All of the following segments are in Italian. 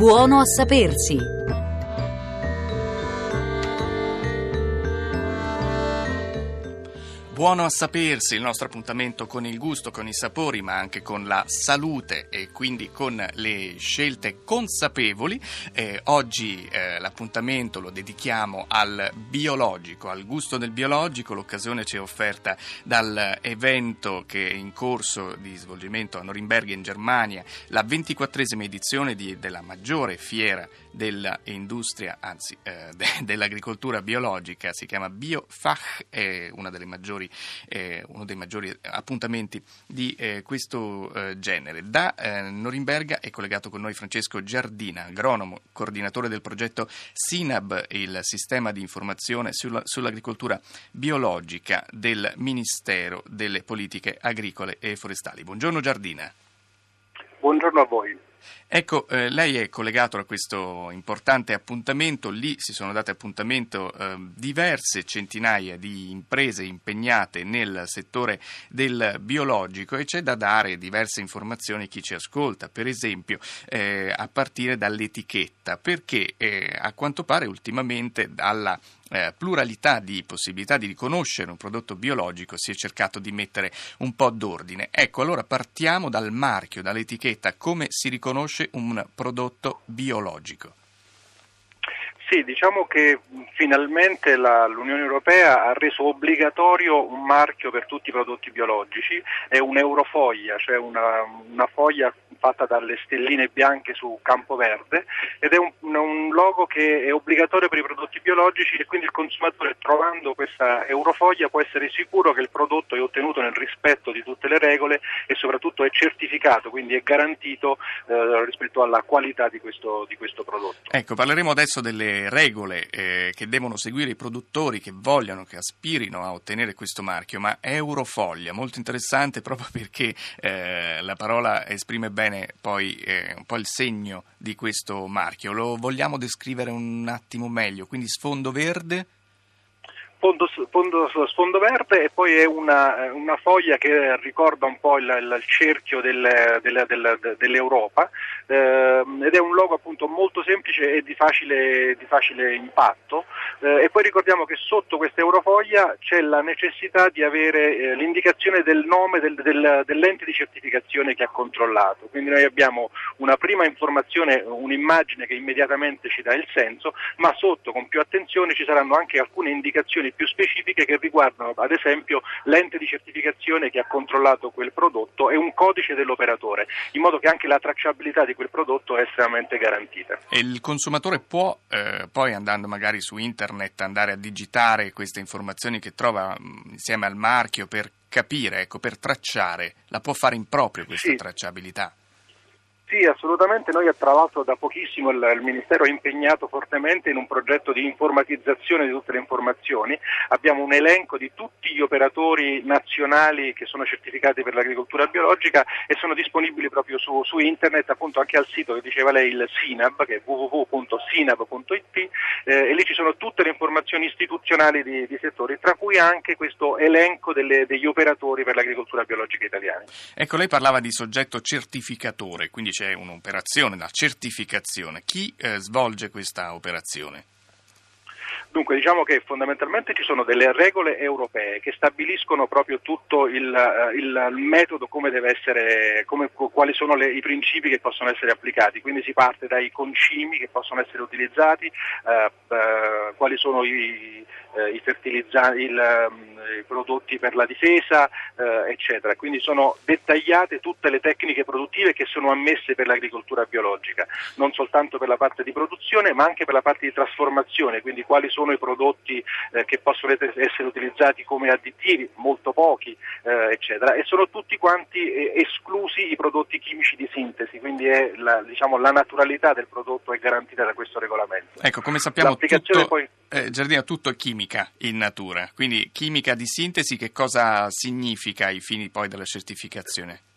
Buono a sapersi. Buono a sapersi il nostro appuntamento con il gusto, con i sapori, ma anche con la salute e quindi con le scelte consapevoli. Eh, oggi eh, l'appuntamento lo dedichiamo al biologico, al gusto del biologico. L'occasione ci è offerta dall'evento che è in corso di svolgimento a Norimberga in Germania, la ventiquattresima edizione di, della maggiore fiera dell'industria, anzi eh, de, dell'agricoltura biologica, si chiama BioFach, è maggiori eh, uno dei maggiori appuntamenti di eh, questo eh, genere. Da eh, Norimberga è collegato con noi Francesco Giardina, agronomo, coordinatore del progetto SINAB, il sistema di informazione sulla, sull'agricoltura biologica del Ministero delle Politiche Agricole e Forestali. Buongiorno Giardina. Buongiorno a voi. Ecco, eh, lei è collegato a questo importante appuntamento, lì si sono date appuntamento eh, diverse centinaia di imprese impegnate nel settore del biologico e c'è da dare diverse informazioni a chi ci ascolta, per esempio eh, a partire dall'etichetta, perché eh, a quanto pare ultimamente dalla eh, pluralità di possibilità di riconoscere un prodotto biologico si è cercato di mettere un po' d'ordine. Ecco, allora partiamo dal marchio, dall'etichetta, come si riconosce un prodotto biologico. Sì, diciamo che finalmente la, l'Unione Europea ha reso obbligatorio un marchio per tutti i prodotti biologici, è un'eurofoglia, cioè una, una foglia fatta dalle stelline bianche su campo verde ed è un, un, logo che è obbligatorio per i prodotti biologici e quindi il consumatore trovando questa eurofoglia può essere sicuro che il prodotto è ottenuto nel rispetto di tutte le regole e soprattutto è certificato, quindi è garantito eh, rispetto alla qualità di questo, di questo, prodotto. Ecco, parleremo adesso delle regole eh, che devono seguire i produttori che vogliono, che aspirino a ottenere questo marchio, ma eurofoglia, molto interessante proprio perché eh, la parola esprime bene poi eh, un po' il segno di questo marchio. Lo vogliamo descrivere un attimo meglio? Quindi sfondo verde? Sfondo, sfondo, sfondo, verde e poi è una, una, foglia che ricorda un po' il, il cerchio del, del, del, dell'Europa eh, ed è un logo appunto molto semplice e di facile, di facile impatto. Eh, e poi ricordiamo che sotto questa eurofoglia c'è la necessità di avere eh, l'indicazione del nome dell'ente di certificazione che ha controllato, quindi noi abbiamo una prima informazione, un'immagine che immediatamente ci dà il senso, ma sotto con più attenzione ci saranno anche alcune indicazioni più specifiche che riguardano ad esempio l'ente di certificazione che ha controllato quel prodotto e un codice dell'operatore, in modo che anche la tracciabilità di quel prodotto è estremamente garantita. E il consumatore può eh, poi andando magari su internet andare a digitare queste informazioni che trova mh, mm, insieme al marchio per capire, ecco, per tracciare, la può fare in proprio questa sì. tracciabilità? Sì, assolutamente. Noi tra l'altro da pochissimo il, il, Ministero è impegnato fortemente in un progetto di informatizzazione di tutte le informazioni. Abbiamo un elenco di tutti gli operatori nazionali che sono certificati per l'agricoltura biologica e sono disponibili proprio su, su internet, appunto anche al sito che diceva lei il SINAB, che è www.sinab.it eh, e lì ci sono tutte le informazioni istituzionali di, di settori, tra cui anche questo elenco delle, degli operatori per l'agricoltura biologica italiana. Ecco, lei parlava di soggetto certificatore, quindi c'è un'operazione, la certificazione. Chi eh, svolge questa operazione? Dunque diciamo che fondamentalmente ci sono delle regole europee che stabiliscono proprio tutto il, uh, il metodo, come deve essere, come, quali sono le, i principi che possono essere applicati, quindi si parte dai concimi che possono essere utilizzati, uh, uh, quali sono i, i fertilizzanti, prodotti per la difesa, eccetera. Quindi sono dettagliate tutte le tecniche produttive che sono ammesse per l'agricoltura biologica, non soltanto per la parte di produzione ma anche per la parte di trasformazione, quindi quali sono i prodotti eh, che possono essere utilizzati come additivi, molto pochi, eh, eccetera, e sono tutti quanti eh, esclusi i prodotti chimici di sintesi, quindi la, diciamo, la, naturalità del prodotto è garantita da questo regolamento. Ecco, come sappiamo tutto, poi... eh, Giardino, tutto è chimica in natura, quindi chimica di sintesi che cosa significa ai fini poi della certificazione?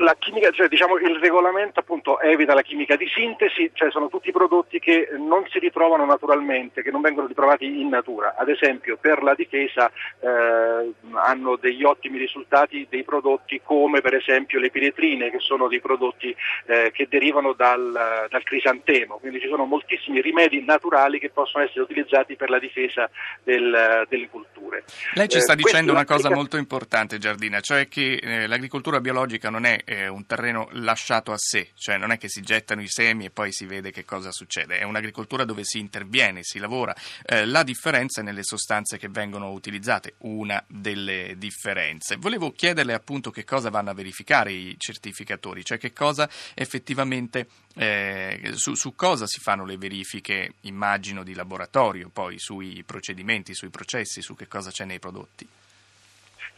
La chimica, cioè, diciamo, il regolamento appunto evita la chimica di sintesi, cioè sono tutti prodotti che non si ritrovano naturalmente, che non vengono ritrovati in natura. Ad esempio per la difesa eh, hanno degli ottimi risultati dei prodotti come per esempio le piretrine, che sono dei prodotti eh, che derivano dal, dal, crisantemo, quindi ci sono moltissimi rimedi naturali che possono essere utilizzati per la difesa del, delle culture. Lei ci sta eh, dicendo una cosa molto importante Giardina, cioè che eh, l'agricoltura biologica non è è un terreno lasciato a sé, cioè non è che si gettano i semi e poi si vede che cosa succede, è un'agricoltura dove si interviene, si lavora. Eh, la differenza è nelle sostanze che vengono utilizzate, una delle differenze. Volevo chiederle appunto che cosa vanno a verificare i certificatori, cioè che cosa effettivamente, eh, su, su cosa si fanno le verifiche, immagino, di laboratorio, poi sui procedimenti, sui processi, su che cosa c'è nei prodotti.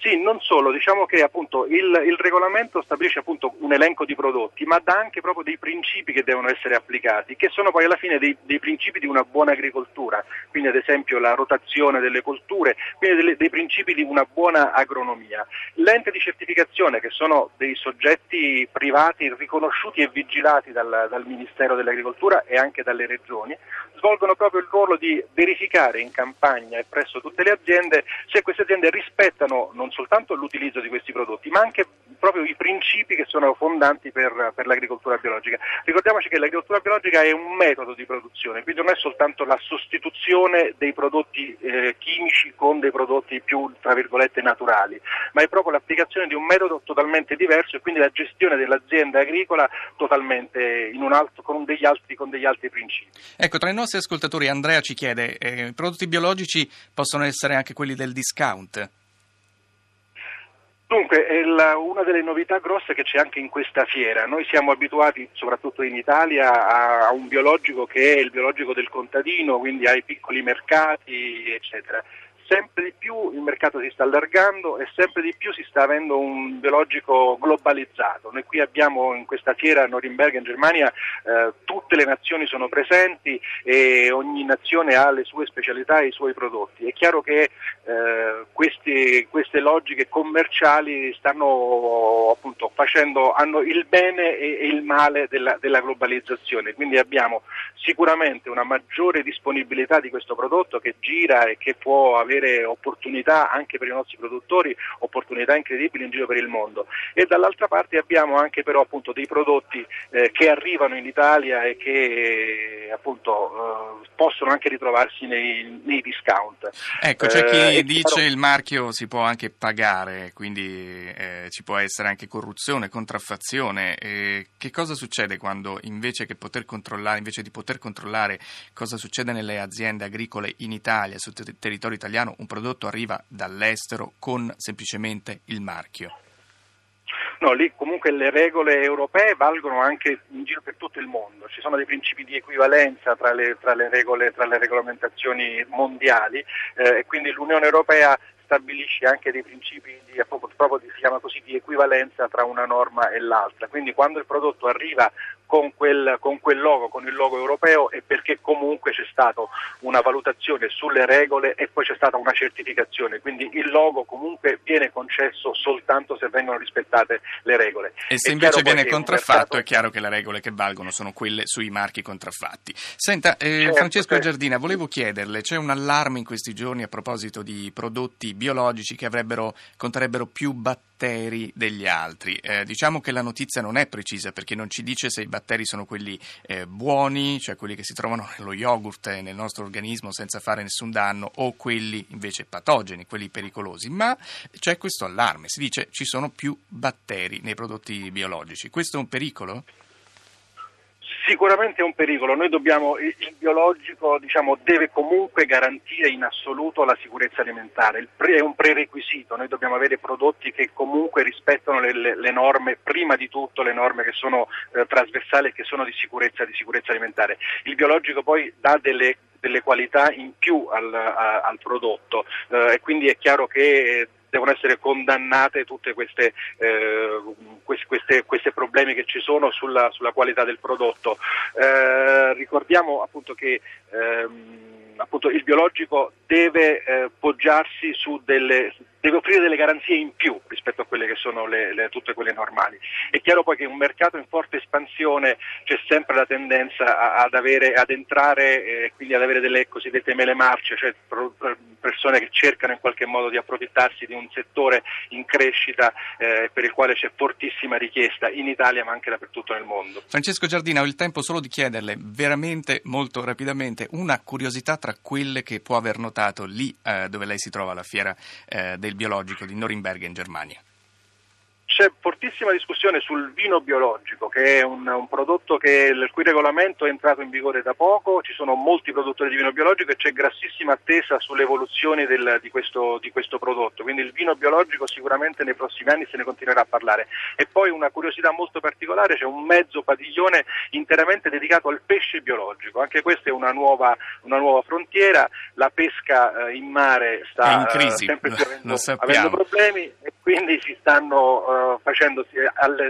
Sì, non solo, diciamo che appunto il, il regolamento stabilisce appunto un elenco di prodotti, ma dà anche proprio dei principi che devono essere applicati, che sono poi alla fine dei, dei principi di una buona agricoltura, quindi ad esempio la rotazione delle colture, quindi delle, dei principi di una buona agronomia. L'ente di certificazione, che sono dei soggetti privati riconosciuti e vigilati dal, dal Ministero dell'Agricoltura e anche dalle regioni, svolgono proprio il ruolo di verificare in campagna e presso tutte le aziende se queste aziende rispettano non soltanto l'utilizzo di questi prodotti, ma anche proprio i principi che sono fondanti per, per l'agricoltura biologica. Ricordiamoci che l'agricoltura biologica è un metodo di produzione, quindi non è soltanto la sostituzione dei prodotti eh, chimici con dei prodotti più, tra virgolette, naturali, ma è proprio l'applicazione di un metodo totalmente diverso e quindi la gestione dell'azienda agricola totalmente altro, con, degli altri, con degli altri principi. Ecco, tra i nostri ascoltatori Andrea ci chiede, eh, i prodotti biologici possono essere anche quelli del discount? Dunque, la, una delle novità grosse che c'è anche in questa fiera, noi siamo abituati, soprattutto in Italia, a, a un biologico che è il biologico del contadino, quindi ai piccoli mercati, eccetera sempre di più il mercato si sta allargando e sempre di più si sta avendo un biologico globalizzato. Noi qui abbiamo in questa fiera a Norimberga in Germania eh, tutte le nazioni sono presenti e ogni nazione ha le sue specialità e i suoi prodotti. È chiaro che eh, questi, queste logiche commerciali stanno appunto facendo, hanno il bene e, e il male della, della globalizzazione, quindi abbiamo sicuramente una maggiore disponibilità di questo prodotto che gira e che può avere avere opportunità anche per i nostri produttori, opportunità incredibili in giro per il mondo. E dall'altra parte abbiamo anche però appunto dei prodotti eh, che arrivano in Italia e che eh, appunto eh, possono anche ritrovarsi nei, nei discount. Ecco, c'è chi eh, dice che il marchio si può anche pagare, quindi eh, ci può essere anche corruzione, contraffazione. che cosa succede quando invece, poter invece di poter controllare cosa succede nelle aziende agricole in Italia, sul ter- territorio italiano, italiano un prodotto arriva dall'estero con semplicemente il marchio? No, lì comunque le regole europee valgono anche in giro per tutto il mondo, ci sono dei principi di equivalenza tra le, tra le, regole, tra le regolamentazioni mondiali eh, e quindi l'Unione Europea stabilisce anche dei principi di, proprio, chiama così, di equivalenza tra una norma e l'altra. Quindi quando il prodotto arriva con quel, con quel, logo, con il logo europeo è perché comunque c'è stata una valutazione sulle regole e poi c'è stata una certificazione, quindi il logo comunque viene concesso soltanto se vengono rispettate le regole. E se è invece viene contraffatto è chiaro che le regole che valgono sono quelle sui marchi contraffatti. Senta, eh, certo, Francesco certo. Giardina, volevo chiederle, c'è un allarme in questi giorni a proposito di prodotti biologici che conterrebbero più batteri batteri degli altri. Eh, diciamo che la notizia non è precisa perché non ci dice se i batteri sono quelli eh, buoni, cioè quelli che si trovano nello yogurt e nel nostro organismo senza fare nessun danno, o quelli invece patogeni, quelli pericolosi. Ma c'è questo allarme, si dice ci sono più batteri nei prodotti biologici. Questo è un pericolo? Sicuramente è un pericolo, noi dobbiamo, il biologico diciamo, deve comunque garantire in assoluto la sicurezza alimentare, pre, è un prerequisito, noi dobbiamo avere prodotti che comunque rispettano le, le, le norme, prima di tutto le norme che sono eh, trasversali e che sono di sicurezza, di sicurezza alimentare. Il biologico poi dà delle delle qualità in più al, a, al prodotto. Eh, e quindi è chiaro che devono essere condannate tutti questi eh, queste, queste, problemi che ci sono sulla, sulla qualità del prodotto. Eh, ricordiamo appunto che ehm, appunto il biologico deve eh, poggiarsi su delle deve offrire delle garanzie in più rispetto a quelle che sono le, le, tutte quelle normali. È chiaro poi che in un mercato in forte espansione c'è sempre la tendenza a, ad, avere, ad entrare e eh, quindi ad avere delle cosiddette mele marce, cioè pro, persone che cercano in qualche modo di approfittarsi di un settore in crescita eh, per il quale c'è fortissima richiesta in Italia ma anche dappertutto nel mondo. Francesco Giardina, ho il tempo solo di chiederle veramente molto rapidamente una curiosità tra quelle che può aver notato lì eh, dove lei si trova alla fiera eh, del biologico di Norimberga in Germania c'è fortissima discussione sul vino biologico, che è un, un prodotto che, il cui regolamento è entrato in vigore da poco, ci sono molti produttori di vino biologico e c'è grassissima attesa sulle evoluzioni del, di, questo, di, questo, prodotto, quindi il vino biologico sicuramente nei prossimi anni se ne continuerà a parlare. E poi una curiosità molto particolare, c'è un mezzo padiglione interamente dedicato al pesce biologico, anche questa è una nuova, una nuova frontiera, la pesca eh, in mare sta in eh, sempre più avendo, avendo problemi e quindi si stanno... Uh, facendosi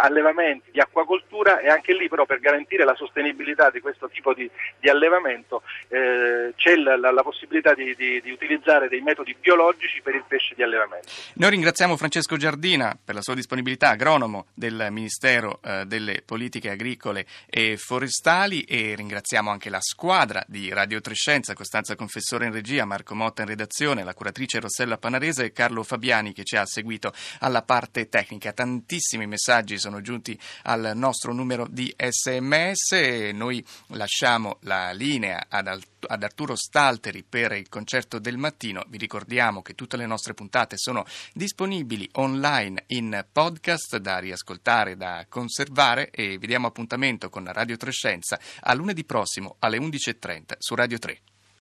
allevamenti di acquacoltura e anche lì però per garantire la sostenibilità di questo tipo di, di allevamento eh, c'è la, la, la possibilità di, di, di, utilizzare dei metodi biologici per il pesce di allevamento. Noi ringraziamo Francesco Giardina per la sua disponibilità, agronomo del Ministero eh, delle Politiche Agricole e Forestali e ringraziamo anche la squadra di Radio Trescenza, Costanza Confessore in regia, Marco Motta in redazione, la curatrice Rossella Panarese e Carlo Fabiani che ci ha seguito alla parte tecnica tantissimi messaggi sono giunti al nostro numero di sms e noi lasciamo la linea ad, ad Arturo Stalteri per il concerto del mattino. Vi ricordiamo che tutte le nostre puntate sono disponibili online in podcast da riascoltare, da conservare e vi diamo appuntamento con Radio Trescenza a lunedì prossimo alle 11.30 su Radio 3.